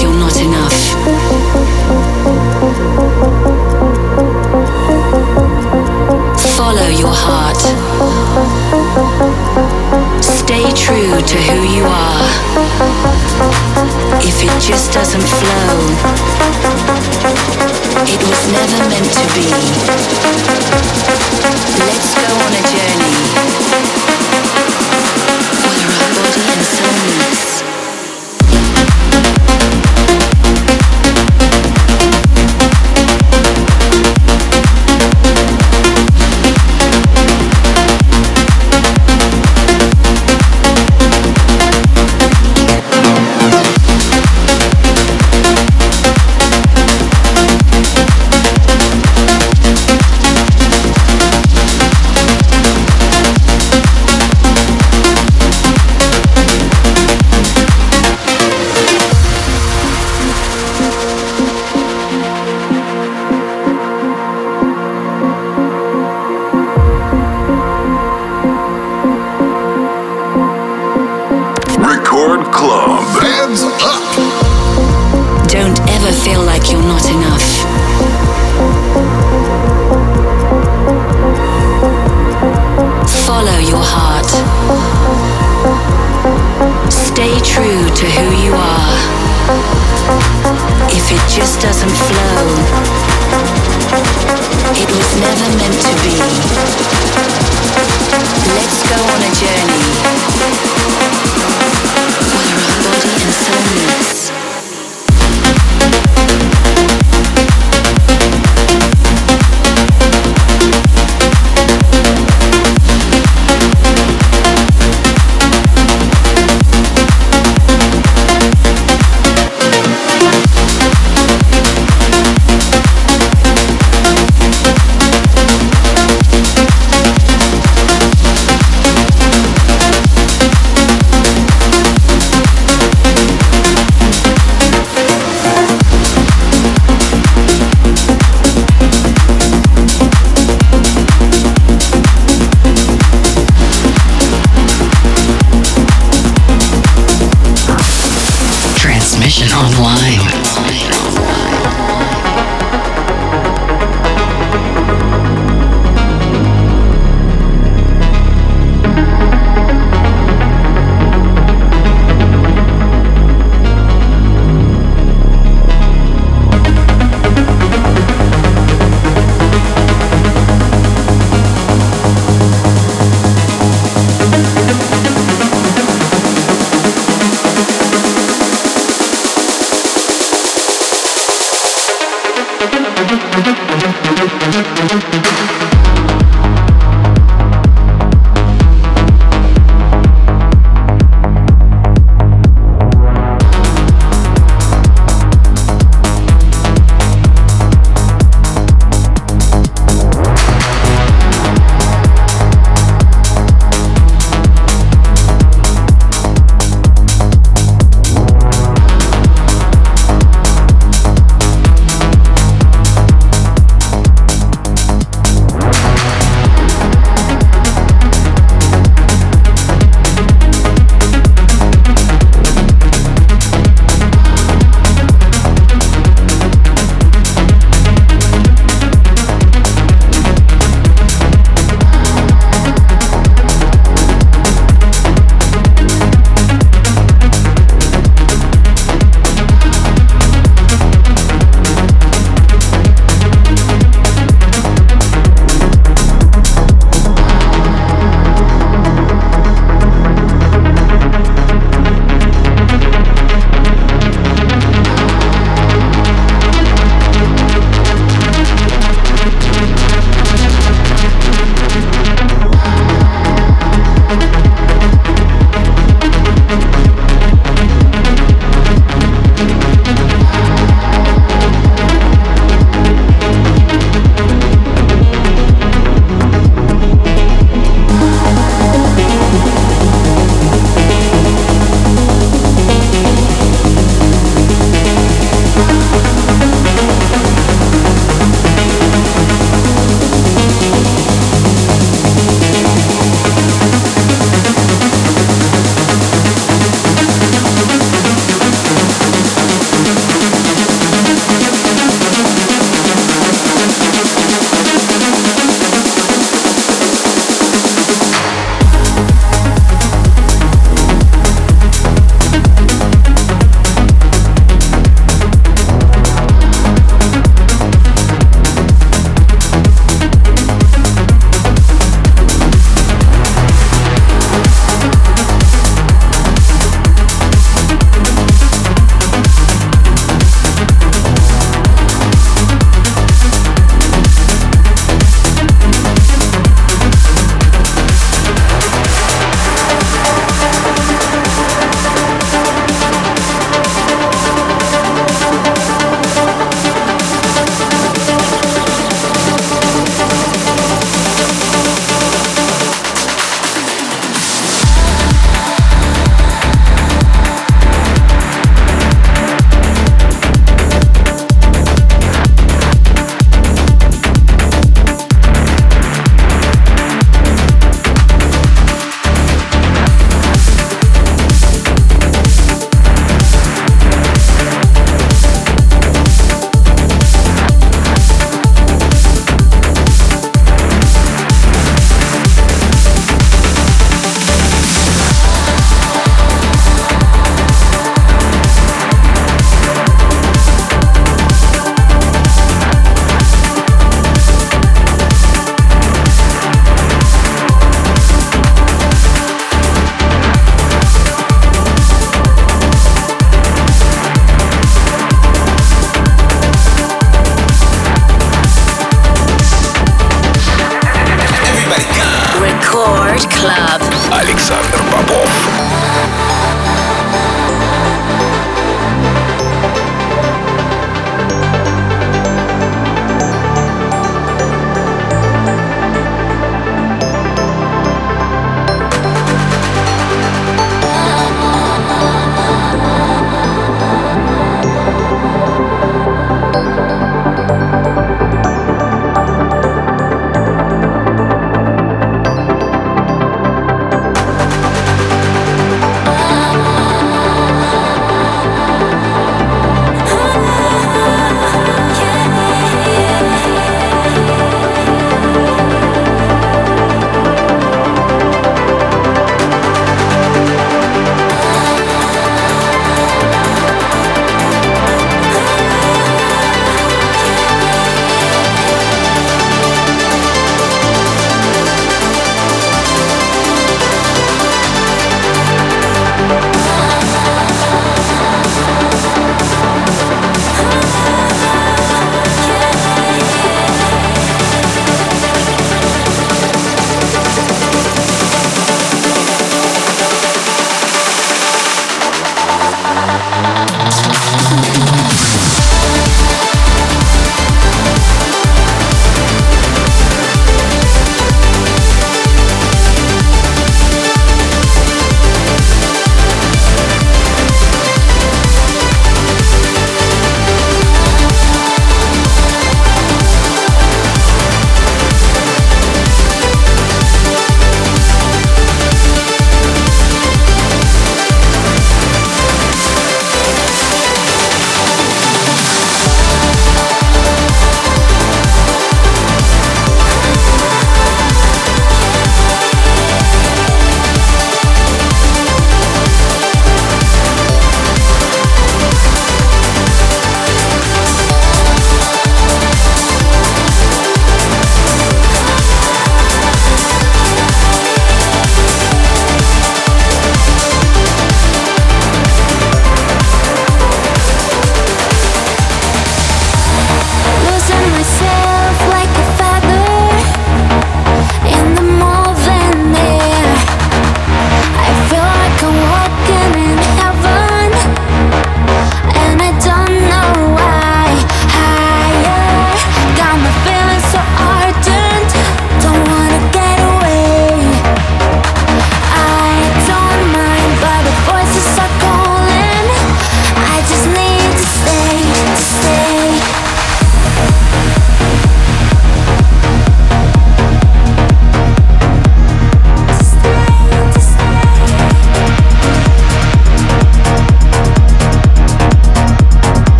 you're not enough. Follow your heart. Stay true to who you are. If it just doesn't flow, it was never meant to be. Let's go on a journey where our body and soul.